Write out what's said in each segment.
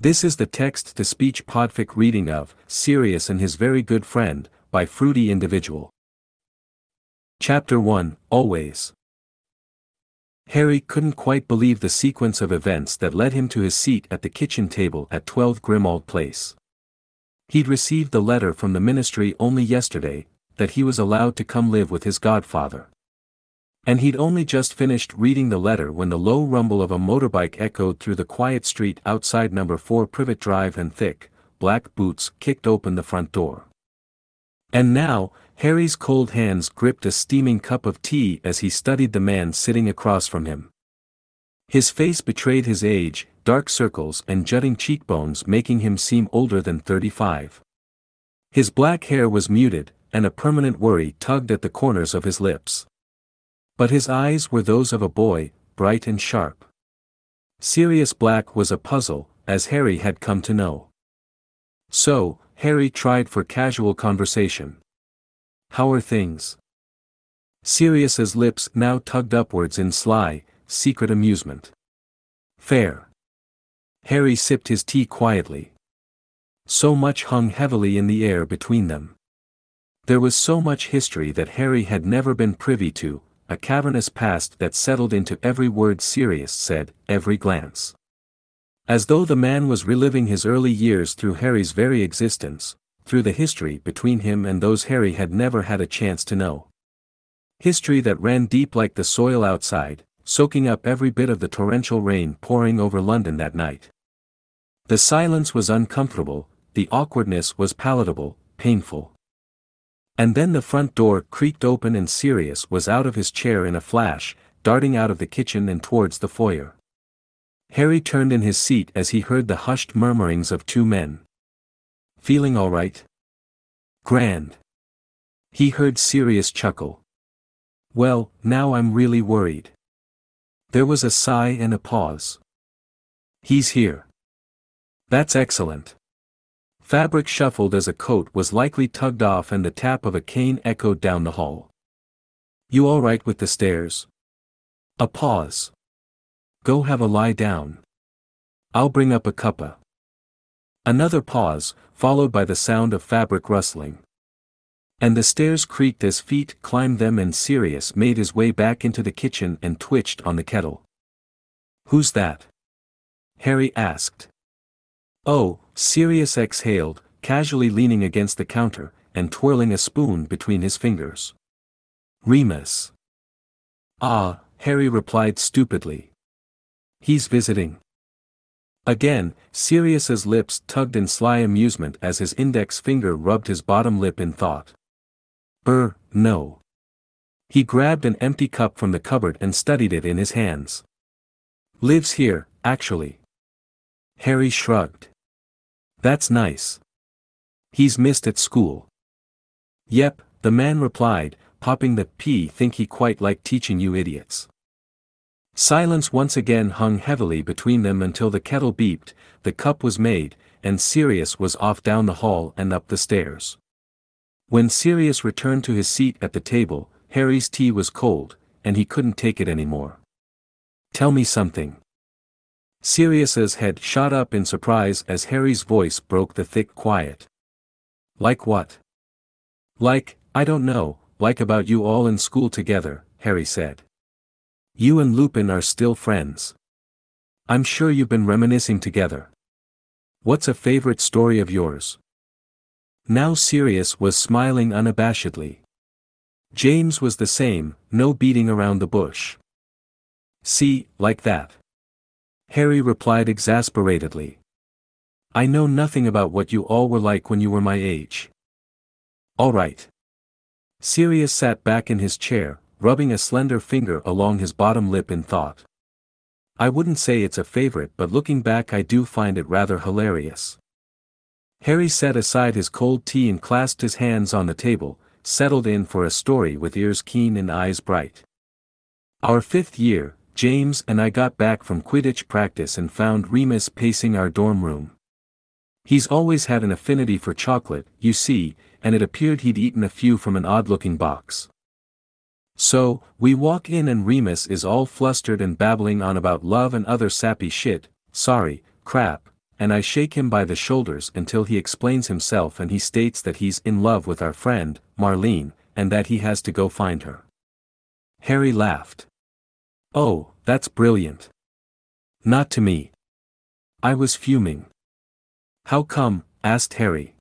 This is the text-to-speech podfic reading of Sirius and His Very Good Friend, by Fruity Individual. Chapter 1, Always. Harry couldn't quite believe the sequence of events that led him to his seat at the kitchen table at 12 Grimmauld Place. He'd received the letter from the ministry only yesterday, that he was allowed to come live with his godfather. And he'd only just finished reading the letter when the low rumble of a motorbike echoed through the quiet street outside number 4 Privet Drive and thick, black boots kicked open the front door. And now, Harry's cold hands gripped a steaming cup of tea as he studied the man sitting across from him. His face betrayed his age, dark circles and jutting cheekbones making him seem older than 35. His black hair was muted, and a permanent worry tugged at the corners of his lips. But his eyes were those of a boy, bright and sharp. Sirius Black was a puzzle, as Harry had come to know. So, Harry tried for casual conversation. How are things? Sirius's lips now tugged upwards in sly, secret amusement. Fair. Harry sipped his tea quietly. So much hung heavily in the air between them. There was so much history that Harry had never been privy to, a cavernous past that settled into every word Sirius said, every glance. As though the man was reliving his early years through Harry's very existence, through the history between him and those Harry had never had a chance to know. History that ran deep like the soil outside, soaking up every bit of the torrential rain pouring over London that night. The silence was uncomfortable, the awkwardness was palatable, painful. And then the front door creaked open and Sirius was out of his chair in a flash, darting out of the kitchen and towards the foyer. Harry turned in his seat as he heard the hushed murmurings of two men. Feeling all right? Grand. He heard Sirius chuckle. Well, now I'm really worried. There was a sigh and a pause. He's here. That's excellent. Fabric shuffled as a coat was likely tugged off and the tap of a cane echoed down the hall. You all right with the stairs? A pause. Go have a lie down. I'll bring up a cuppa. Another pause, followed by the sound of fabric rustling. And the stairs creaked as feet climbed them and Sirius made his way back into the kitchen and twitched on the kettle. Who's that? Harry asked. Oh, Sirius exhaled, casually leaning against the counter, and twirling a spoon between his fingers. Remus. Ah, Harry replied stupidly. He's visiting. Again, Sirius's lips tugged in sly amusement as his index finger rubbed his bottom lip in thought. Er, no. He grabbed an empty cup from the cupboard and studied it in his hands. Lives here, actually. Harry shrugged. That's nice. He's missed at school. Yep, the man replied, popping the P think he quite like teaching you idiots. Silence once again hung heavily between them until the kettle beeped, the cup was made, and Sirius was off down the hall and up the stairs. When Sirius returned to his seat at the table, Harry's tea was cold, and he couldn't take it anymore. Tell me something. Sirius's head shot up in surprise as Harry's voice broke the thick quiet. Like what? Like, I don't know, like about you all in school together, Harry said. You and Lupin are still friends. I'm sure you've been reminiscing together. What's a favorite story of yours? Now Sirius was smiling unabashedly. James was the same, no beating around the bush. See, like that. Harry replied exasperatedly. I know nothing about what you all were like when you were my age. All right. Sirius sat back in his chair, rubbing a slender finger along his bottom lip in thought. I wouldn't say it's a favorite but looking back I do find it rather hilarious. Harry set aside his cold tea and clasped his hands on the table, settled in for a story with ears keen and eyes bright. Our fifth year, James and I got back from Quidditch practice and found Remus pacing our dorm room. He's always had an affinity for chocolate, you see, and it appeared he'd eaten a few from an odd-looking box. So, we walk in and Remus is all flustered and babbling on about love and other sappy shit, sorry, crap, and I shake him by the shoulders until he explains himself and he states that he's in love with our friend, Marlene, and that he has to go find her. Harry laughed. Oh, that's brilliant. Not to me. I was fuming. How come? asked Harry.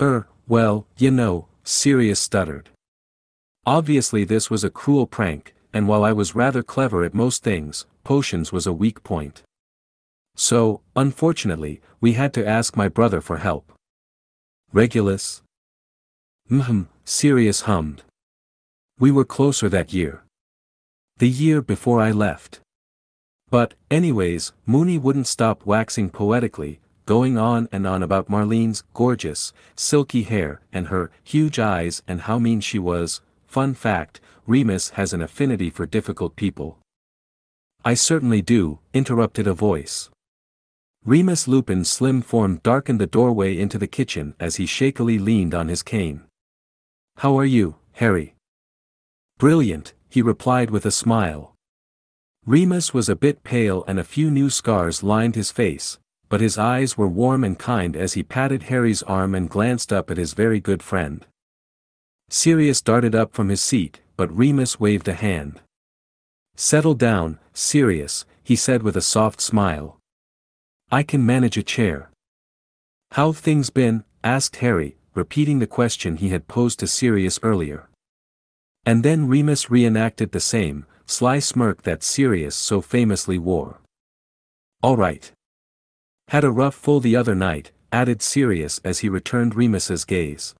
Er, well, you know, Sirius stuttered. Obviously this was a cruel prank, and while I was rather clever at most things, potions was a weak point. So, unfortunately, we had to ask my brother for help. Regulus? Mhm, Sirius hummed. We were closer that year. The year before I left. But, anyways, Moony wouldn't stop waxing poetically, going on and on about Marlene's gorgeous, silky hair and her huge eyes and how mean she was. Fun fact, Remus has an affinity for difficult people. I certainly do, interrupted a voice. Remus Lupin's slim form darkened the doorway into the kitchen as he shakily leaned on his cane. How are you, Harry? Brilliant, he replied with a smile. Remus was a bit pale and a few new scars lined his face, but his eyes were warm and kind as he patted Harry's arm and glanced up at his very good friend. Sirius darted up from his seat, but Remus waved a hand. Settle down, Sirius, he said with a soft smile. I can manage a chair. How things been? asked Harry, repeating the question he had posed to Sirius earlier. And then Remus reenacted the same, sly smirk that Sirius so famously wore. All right. Had a rough full the other night, added Sirius as he returned Remus's gaze.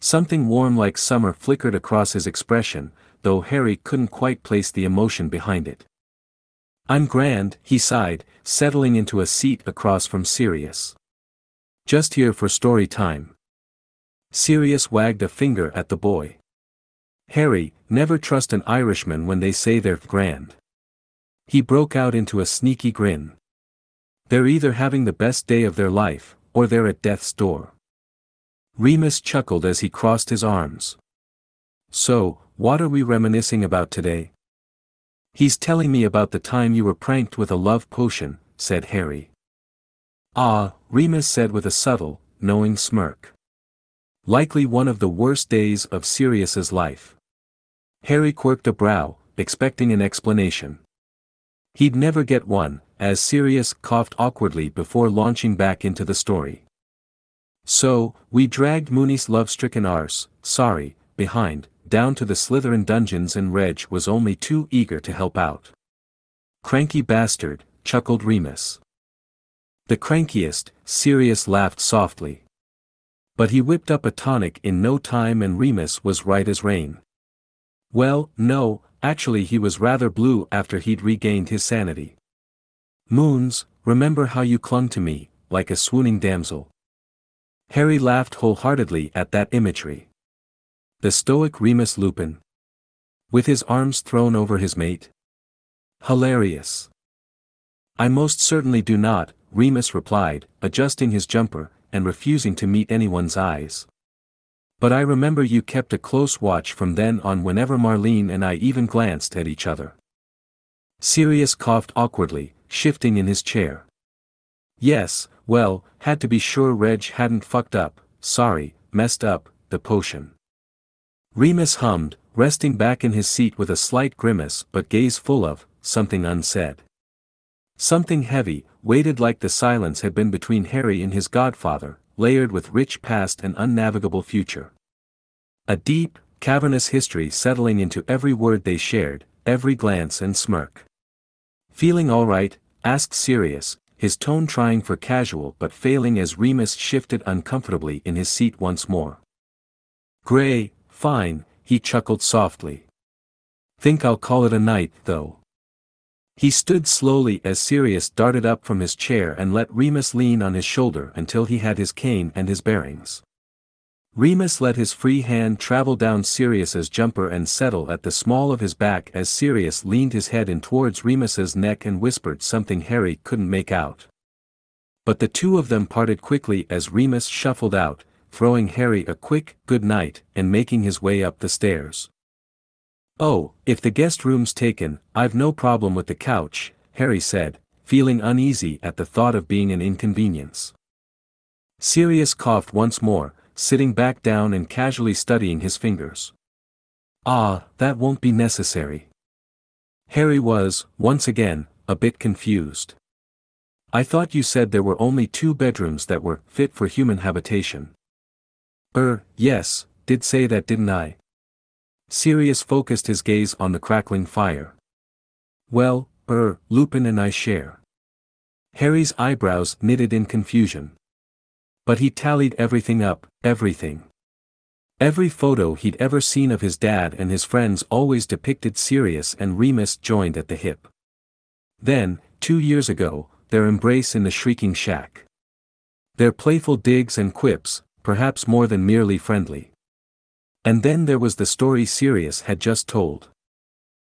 Something warm like summer flickered across his expression, though Harry couldn't quite place the emotion behind it. I'm grand, he sighed, settling into a seat across from Sirius. Just here for story time. Sirius wagged a finger at the boy. Harry, never trust an Irishman when they say they're grand. He broke out into a sneaky grin. They're either having the best day of their life, or they're at death's door. Remus chuckled as he crossed his arms. So, what are we reminiscing about today? He's telling me about the time you were pranked with a love potion, said Harry. Ah, Remus said with a subtle, knowing smirk. Likely one of the worst days of Sirius's life. Harry quirked a brow, expecting an explanation. He'd never get one, as Sirius coughed awkwardly before launching back into the story. So, we dragged Moony's love-stricken arse, sorry, behind, down to the Slytherin dungeons and Reg was only too eager to help out. Cranky bastard, chuckled Remus. The crankiest, Sirius laughed softly. But he whipped up a tonic in no time and Remus was right as rain. Well, no, actually he was rather blue after he'd regained his sanity. Moons, remember how you clung to me, like a swooning damsel. Harry laughed wholeheartedly at that imagery. The stoic Remus Lupin. With his arms thrown over his mate. Hilarious. I most certainly do not, Remus replied, adjusting his jumper, and refusing to meet anyone's eyes. But I remember you kept a close watch from then on whenever Marlene and I even glanced at each other. Sirius coughed awkwardly, shifting in his chair. Yes, well, had to be sure Reg hadn't fucked up, sorry, messed up, the potion. Remus hummed, resting back in his seat with a slight grimace but gaze full of, something unsaid. Something heavy, weighted like the silence had been between Harry and his godfather, layered with rich past and unnavigable future. A deep, cavernous history settling into every word they shared, every glance and smirk. Feeling alright? asked Sirius, his tone trying for casual but failing as Remus shifted uncomfortably in his seat once more. Gray, fine, he chuckled softly. Think I'll call it a night, though. He stood slowly as Sirius darted up from his chair and let Remus lean on his shoulder until he had his cane and his bearings. Remus let his free hand travel down Sirius's jumper and settle at the small of his back as Sirius leaned his head in towards Remus's neck and whispered something Harry couldn't make out. But the two of them parted quickly as Remus shuffled out, throwing Harry a quick good night and making his way up the stairs. Oh, if the guest room's taken, I've no problem with the couch, Harry said, feeling uneasy at the thought of being an inconvenience. Sirius coughed once more, sitting back down and casually studying his fingers. Ah, that won't be necessary. Harry was, once again, a bit confused. I thought you said there were only two bedrooms that were fit for human habitation. Er, yes, did say that didn't I? Sirius focused his gaze on the crackling fire. Well, er, Lupin and I share. Harry's eyebrows knitted in confusion. But he tallied everything up, everything. Every photo he'd ever seen of his dad and his friends always depicted Sirius and Remus joined at the hip. Then, two years ago, their embrace in the shrieking shack. Their playful digs and quips, perhaps more than merely friendly. And then there was the story Sirius had just told.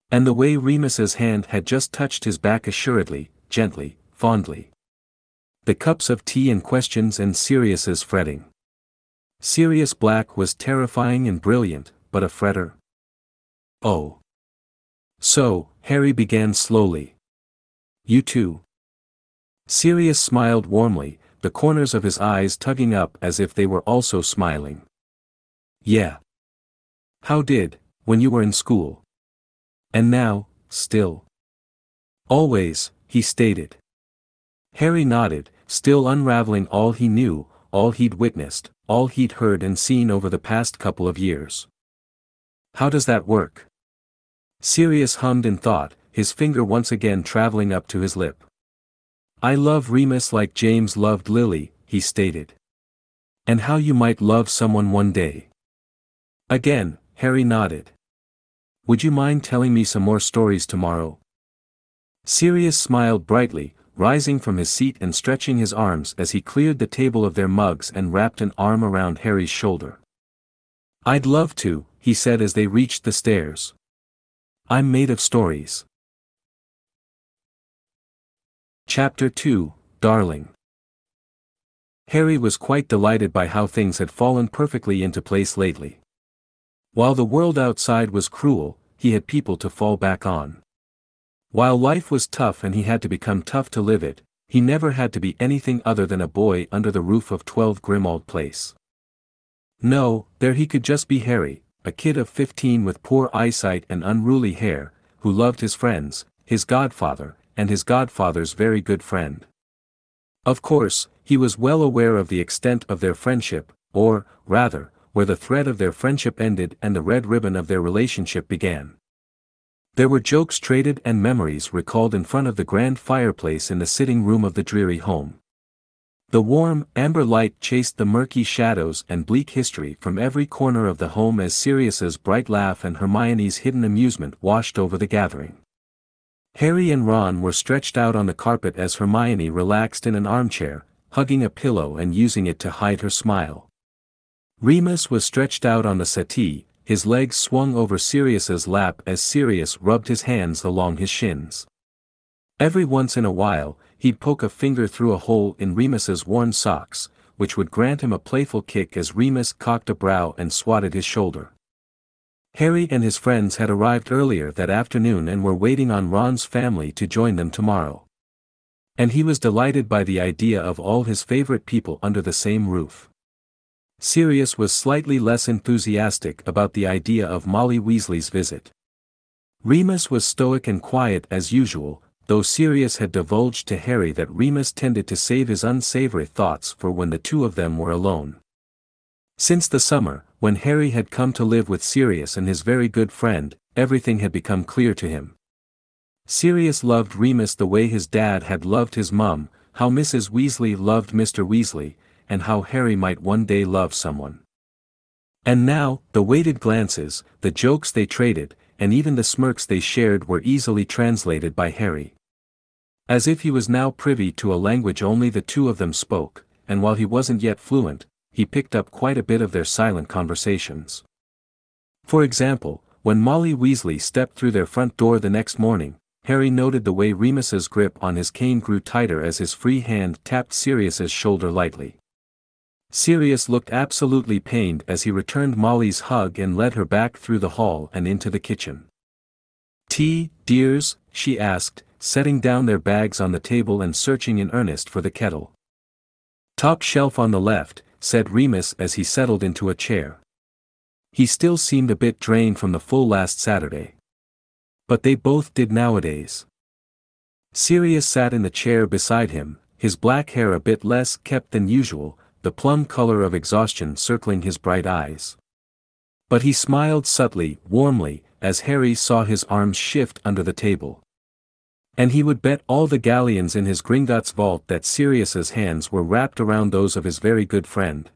And the way Remus's hand had just touched his back assuredly, gently, fondly the cups of tea and questions and Sirius's fretting. Sirius Black was terrifying and brilliant, but a fretter. Oh. So, Harry began slowly. You too. Sirius smiled warmly, the corners of his eyes tugging up as if they were also smiling. Yeah. How did, when you were in school? And now, still. Always, he stated. Harry nodded, still unraveling all he knew, all he'd witnessed, all he'd heard and seen over the past couple of years. How does that work? Sirius hummed in thought, his finger once again traveling up to his lip. I love Remus like James loved Lily, he stated. And how you might love someone one day. Again, Harry nodded. Would you mind telling me some more stories tomorrow? Sirius smiled brightly, rising from his seat and stretching his arms as he cleared the table of their mugs and wrapped an arm around Harry's shoulder. I'd love to, he said as they reached the stairs. I'm made of stories. Chapter 2 Darling Harry was quite delighted by how things had fallen perfectly into place lately. While the world outside was cruel, he had people to fall back on. While life was tough and he had to become tough to live it, he never had to be anything other than a boy under the roof of 12 Grimmauld Place. No, there he could just be Harry, a kid of 15 with poor eyesight and unruly hair, who loved his friends, his godfather, and his godfather's very good friend. Of course, he was well aware of the extent of their friendship, or, rather, where the thread of their friendship ended and the red ribbon of their relationship began. There were jokes traded and memories recalled in front of the grand fireplace in the sitting room of the dreary home. The warm, amber light chased the murky shadows and bleak history from every corner of the home as Sirius's bright laugh and Hermione's hidden amusement washed over the gathering. Harry and Ron were stretched out on the carpet as Hermione relaxed in an armchair, hugging a pillow and using it to hide her smile. Remus was stretched out on the settee, his legs swung over Sirius's lap as Sirius rubbed his hands along his shins. Every once in a while, he'd poke a finger through a hole in Remus's worn socks, which would grant him a playful kick as Remus cocked a brow and swatted his shoulder. Harry and his friends had arrived earlier that afternoon and were waiting on Ron's family to join them tomorrow. And he was delighted by the idea of all his favorite people under the same roof. Sirius was slightly less enthusiastic about the idea of Molly Weasley's visit. Remus was stoic and quiet as usual, though Sirius had divulged to Harry that Remus tended to save his unsavory thoughts for when the two of them were alone. Since the summer, when Harry had come to live with Sirius and his very good friend, everything had become clear to him. Sirius loved Remus the way his dad had loved his mum, how Mrs. Weasley loved Mr. Weasley, and how Harry might one day love someone. And now, the weighted glances, the jokes they traded, and even the smirks they shared were easily translated by Harry. As if he was now privy to a language only the two of them spoke, and while he wasn't yet fluent, he picked up quite a bit of their silent conversations. For example, when Molly Weasley stepped through their front door the next morning, Harry noted the way Remus's grip on his cane grew tighter as his free hand tapped Sirius's shoulder lightly. Sirius looked absolutely pained as he returned Molly's hug and led her back through the hall and into the kitchen. Tea, dears, she asked, setting down their bags on the table and searching in earnest for the kettle. Top shelf on the left, said Remus as he settled into a chair. He still seemed a bit drained from the full last Saturday. But they both did nowadays. Sirius sat in the chair beside him, his black hair a bit less kept than usual, the plum color of exhaustion circling his bright eyes. But he smiled subtly, warmly, as Harry saw his arms shift under the table. And he would bet all the galleons in his Gringotts vault that Sirius's hands were wrapped around those of his very good friend.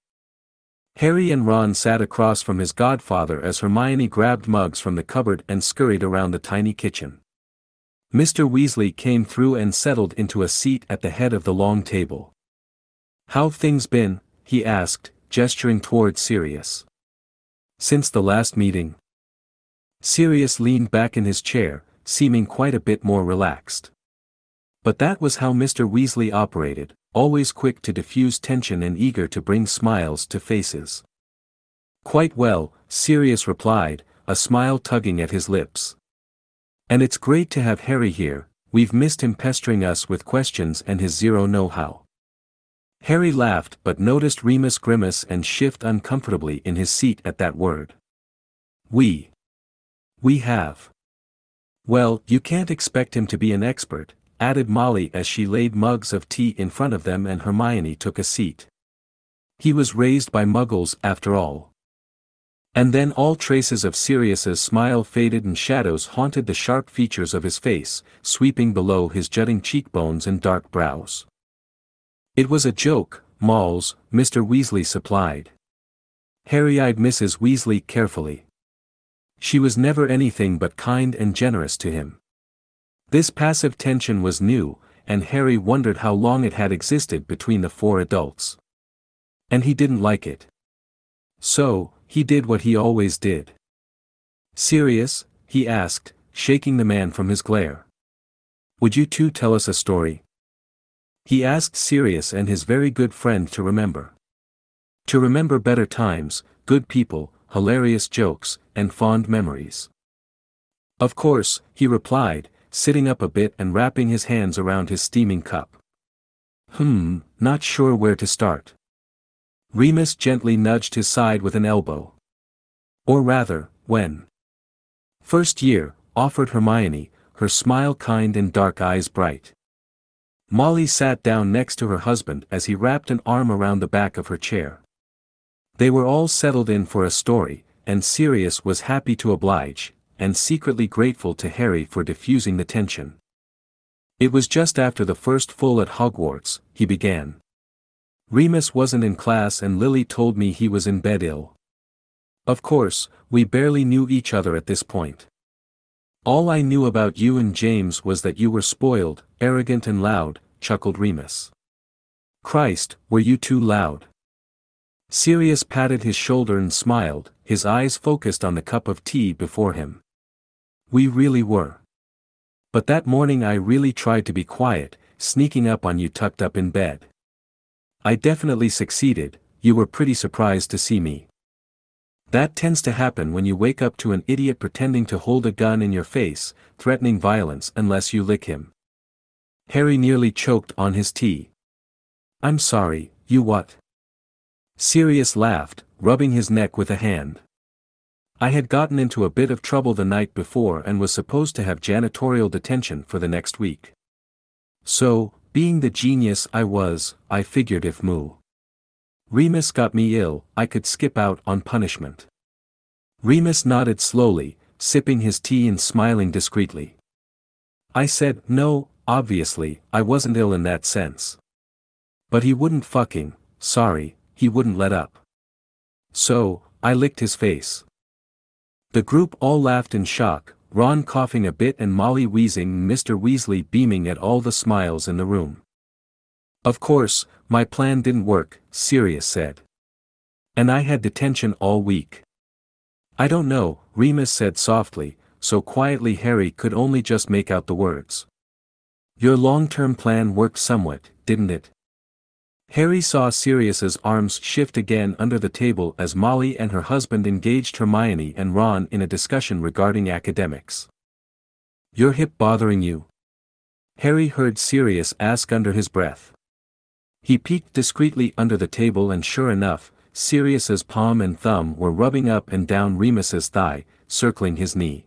Harry and Ron sat across from his godfather as Hermione grabbed mugs from the cupboard and scurried around the tiny kitchen. Mr. Weasley came through and settled into a seat at the head of the long table. How've things been? he asked, gesturing toward Sirius. Since the last meeting. Sirius leaned back in his chair, seeming quite a bit more relaxed. But that was how Mr. Weasley operated, always quick to diffuse tension and eager to bring smiles to faces. Quite well, Sirius replied, a smile tugging at his lips. And it's great to have Harry here, we've missed him pestering us with questions and his zero know-how. Harry laughed but noticed Remus grimace and shift uncomfortably in his seat at that word. We. We have. Well, you can't expect him to be an expert, added Molly as she laid mugs of tea in front of them and Hermione took a seat. He was raised by muggles after all. And then all traces of Sirius's smile faded and shadows haunted the sharp features of his face, sweeping below his jutting cheekbones and dark brows. It was a joke, Malls, Mr. Weasley supplied. Harry eyed Mrs. Weasley carefully. She was never anything but kind and generous to him. This passive tension was new, and Harry wondered how long it had existed between the four adults. And he didn't like it. So, he did what he always did. Sirius, he asked, shaking the man from his glare. Would you two tell us a story? He asked Sirius and his very good friend to remember. To remember better times, good people, hilarious jokes, and fond memories. Of course, he replied, sitting up a bit and wrapping his hands around his steaming cup. Hmm, not sure where to start. Remus gently nudged his side with an elbow. Or rather, when? First year, offered Hermione, her smile kind and dark eyes bright. Molly sat down next to her husband as he wrapped an arm around the back of her chair. They were all settled in for a story, and Sirius was happy to oblige, and secretly grateful to Harry for diffusing the tension. It was just after the first full at Hogwarts, he began. Remus wasn't in class and Lily told me he was in bed ill. Of course, we barely knew each other at this point. All I knew about you and James was that you were spoiled, arrogant and loud, chuckled Remus. Christ, were you too loud? Sirius patted his shoulder and smiled, his eyes focused on the cup of tea before him. We really were. But that morning I really tried to be quiet, sneaking up on you tucked up in bed. I definitely succeeded, you were pretty surprised to see me. That tends to happen when you wake up to an idiot pretending to hold a gun in your face, threatening violence unless you lick him. Harry nearly choked on his tea. I'm sorry, you what? Sirius laughed, rubbing his neck with a hand. I had gotten into a bit of trouble the night before and was supposed to have janitorial detention for the next week. So, being the genius I was, I figured if Moo. Remus got me ill, I could skip out on punishment. Remus nodded slowly, sipping his tea and smiling discreetly. I said, no, obviously, I wasn't ill in that sense. But he wouldn't fucking, sorry, he wouldn't let up. So, I licked his face. The group all laughed in shock, Ron coughing a bit and Molly wheezing Mr. Weasley beaming at all the smiles in the room. Of course, my plan didn't work, Sirius said. And I had detention all week. I don't know, Remus said softly, so quietly Harry could only just make out the words. Your long-term plan worked somewhat, didn't it? Harry saw Sirius's arms shift again under the table as Molly and her husband engaged Hermione and Ron in a discussion regarding academics. Your hip bothering you? Harry heard Sirius ask under his breath. He peeked discreetly under the table and sure enough, Sirius's palm and thumb were rubbing up and down Remus's thigh, circling his knee.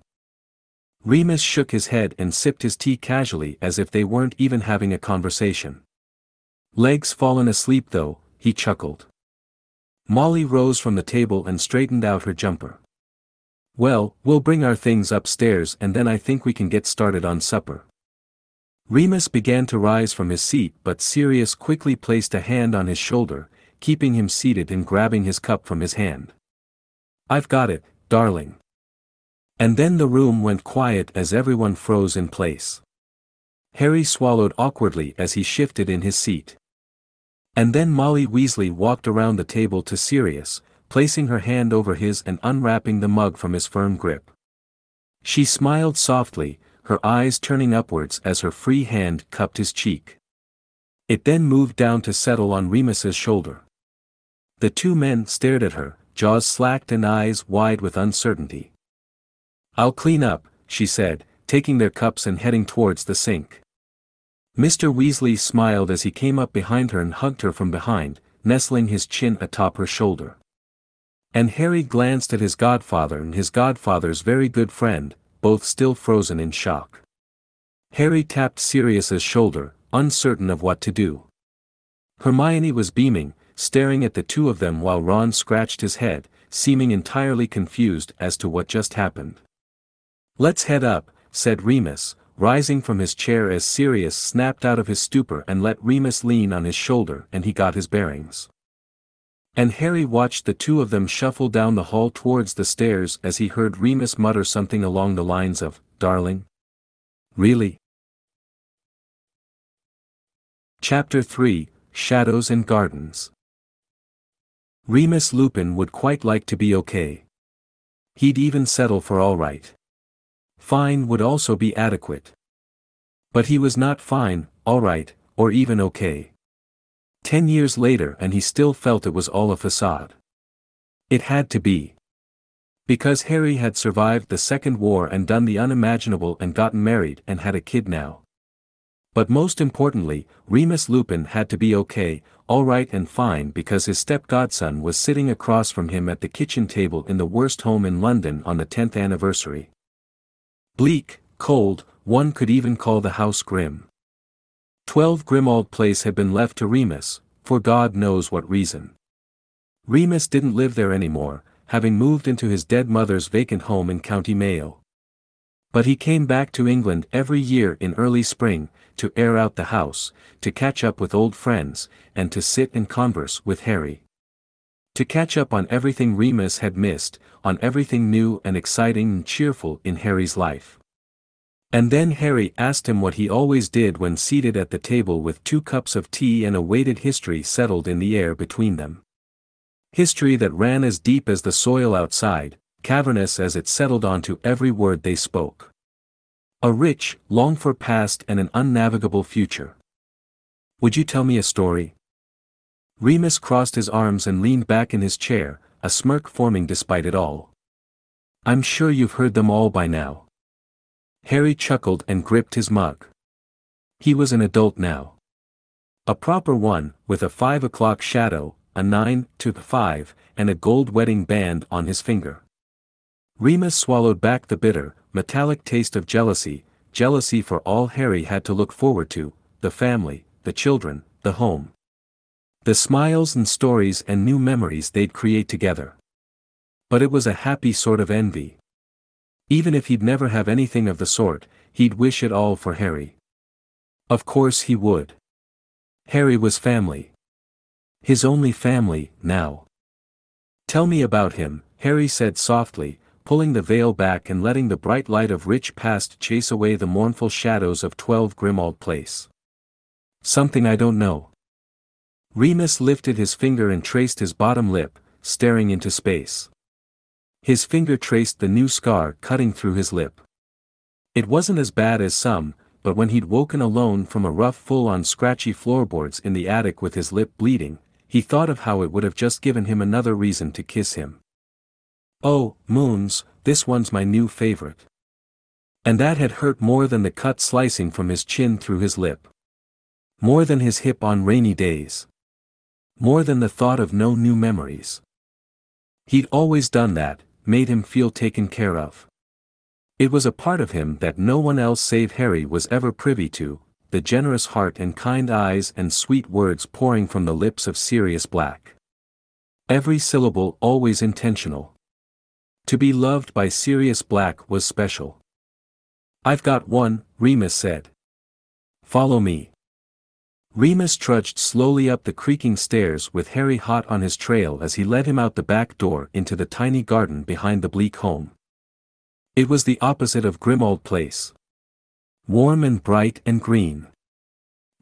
Remus shook his head and sipped his tea casually as if they weren't even having a conversation. Legs fallen asleep though, he chuckled. Molly rose from the table and straightened out her jumper. Well, we'll bring our things upstairs and then I think we can get started on supper. Remus began to rise from his seat but Sirius quickly placed a hand on his shoulder, keeping him seated and grabbing his cup from his hand. I've got it, darling. And then the room went quiet as everyone froze in place. Harry swallowed awkwardly as he shifted in his seat. And then Molly Weasley walked around the table to Sirius, placing her hand over his and unwrapping the mug from his firm grip. She smiled softly, her eyes turning upwards as her free hand cupped his cheek. It then moved down to settle on Remus's shoulder. The two men stared at her, jaws slacked and eyes wide with uncertainty. I'll clean up, she said, taking their cups and heading towards the sink. Mr. Weasley smiled as he came up behind her and hugged her from behind, nestling his chin atop her shoulder. And Harry glanced at his godfather and his godfather's very good friend, both still frozen in shock. Harry tapped Sirius's shoulder, uncertain of what to do. Hermione was beaming, staring at the two of them while Ron scratched his head, seeming entirely confused as to what just happened. Let's head up, said Remus, rising from his chair as Sirius snapped out of his stupor and let Remus lean on his shoulder and he got his bearings. And Harry watched the two of them shuffle down the hall towards the stairs as he heard Remus mutter something along the lines of, Darling? Really? Chapter 3 Shadows and Gardens Remus Lupin would quite like to be okay. He'd even settle for alright. Fine would also be adequate. But he was not fine, alright, or even okay. Ten years later and he still felt it was all a facade. It had to be. Because Harry had survived the Second War and done the unimaginable and gotten married and had a kid now. But most importantly, Remus Lupin had to be okay, alright and fine because his step-godson was sitting across from him at the kitchen table in the worst home in London on the 10th anniversary. Bleak, cold, one could even call the house grim. 12 Grimmauld Place had been left to Remus, for God knows what reason. Remus didn't live there anymore, having moved into his dead mother's vacant home in County Mayo. But he came back to England every year in early spring, to air out the house, to catch up with old friends, and to sit and converse with Harry. To catch up on everything Remus had missed, on everything new and exciting and cheerful in Harry's life. And then Harry asked him what he always did when seated at the table with two cups of tea and a weighted history settled in the air between them. History that ran as deep as the soil outside, cavernous as it settled onto every word they spoke. A rich, longed-for past and an unnavigable future. Would you tell me a story? Remus crossed his arms and leaned back in his chair, a smirk forming despite it all. I'm sure you've heard them all by now. Harry chuckled and gripped his mug. He was an adult now. A proper one, with a five o'clock shadow, a nine to five, and a gold wedding band on his finger. Remus swallowed back the bitter, metallic taste of jealousy, jealousy for all Harry had to look forward to, the family, the children, the home. The smiles and stories and new memories they'd create together. But it was a happy sort of envy. Even if he'd never have anything of the sort, he'd wish it all for Harry. Of course he would. Harry was family. His only family, now. Tell me about him, Harry said softly, pulling the veil back and letting the bright light of rich past chase away the mournful shadows of 12 Grimmauld Place. Something I don't know. Remus lifted his finger and traced his bottom lip, staring into space. His finger traced the new scar cutting through his lip. It wasn't as bad as some, but when he'd woken alone from a rough full-on scratchy floorboards in the attic with his lip bleeding, he thought of how it would have just given him another reason to kiss him. Oh, Moons, this one's my new favorite. And that had hurt more than the cut slicing from his chin through his lip. More than his hip on rainy days. More than the thought of no new memories. He'd always done that, made him feel taken care of. It was a part of him that no one else save Harry was ever privy to, the generous heart and kind eyes and sweet words pouring from the lips of Sirius Black. Every syllable always intentional. To be loved by Sirius Black was special. I've got one, Remus said. Follow me. Remus trudged slowly up the creaking stairs with Harry hot on his trail as he led him out the back door into the tiny garden behind the bleak home. It was the opposite of Grimmauld Place. Warm and bright and green.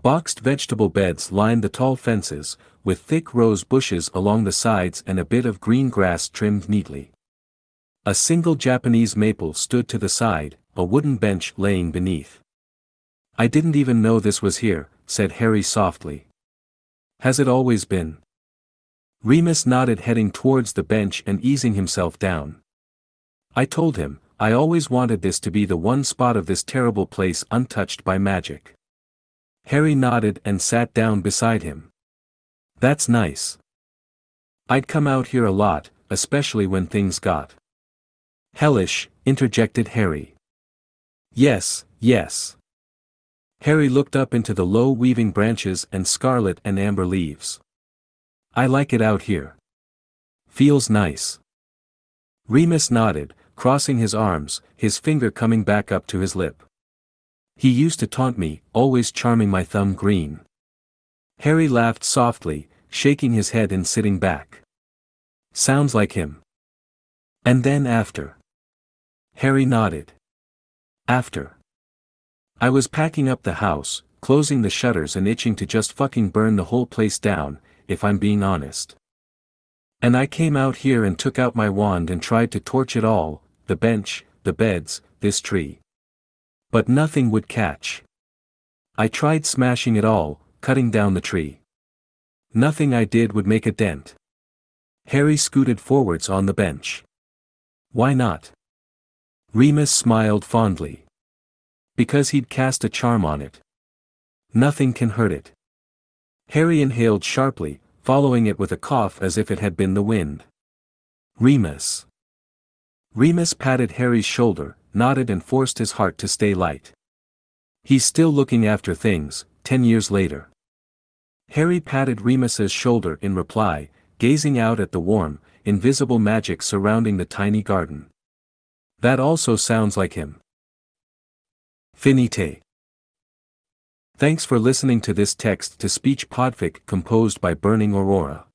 Boxed vegetable beds lined the tall fences, with thick rose bushes along the sides and a bit of green grass trimmed neatly. A single Japanese maple stood to the side, a wooden bench laying beneath. I didn't even know this was here, said Harry softly. Has it always been? Remus nodded heading towards the bench and easing himself down. I told him, I always wanted this to be the one spot of this terrible place untouched by magic. Harry nodded and sat down beside him. That's nice. I'd come out here a lot, especially when things got hellish, interjected Harry. Yes, yes. Harry looked up into the low weaving branches and scarlet and amber leaves. I like it out here. Feels nice. Remus nodded, crossing his arms, his finger coming back up to his lip. He used to taunt me, always charming my thumb green. Harry laughed softly, shaking his head and sitting back. Sounds like him. And then after. Harry nodded. After. I was packing up the house, closing the shutters and itching to just fucking burn the whole place down, if I'm being honest. And I came out here and took out my wand and tried to torch it all, the bench, the beds, this tree. But nothing would catch. I tried smashing it all, cutting down the tree. Nothing I did would make a dent. Harry scooted forwards on the bench. Why not? Remus smiled fondly. Because he'd cast a charm on it. Nothing can hurt it. Harry inhaled sharply, following it with a cough as if it had been the wind. Remus. Remus patted Harry's shoulder, nodded and forced his heart to stay light. He's still looking after things, ten years later. Harry patted Remus's shoulder in reply, gazing out at the warm, invisible magic surrounding the tiny garden. That also sounds like him. Finite. Thanks for listening to this text to speech podfic composed by Burning Aurora.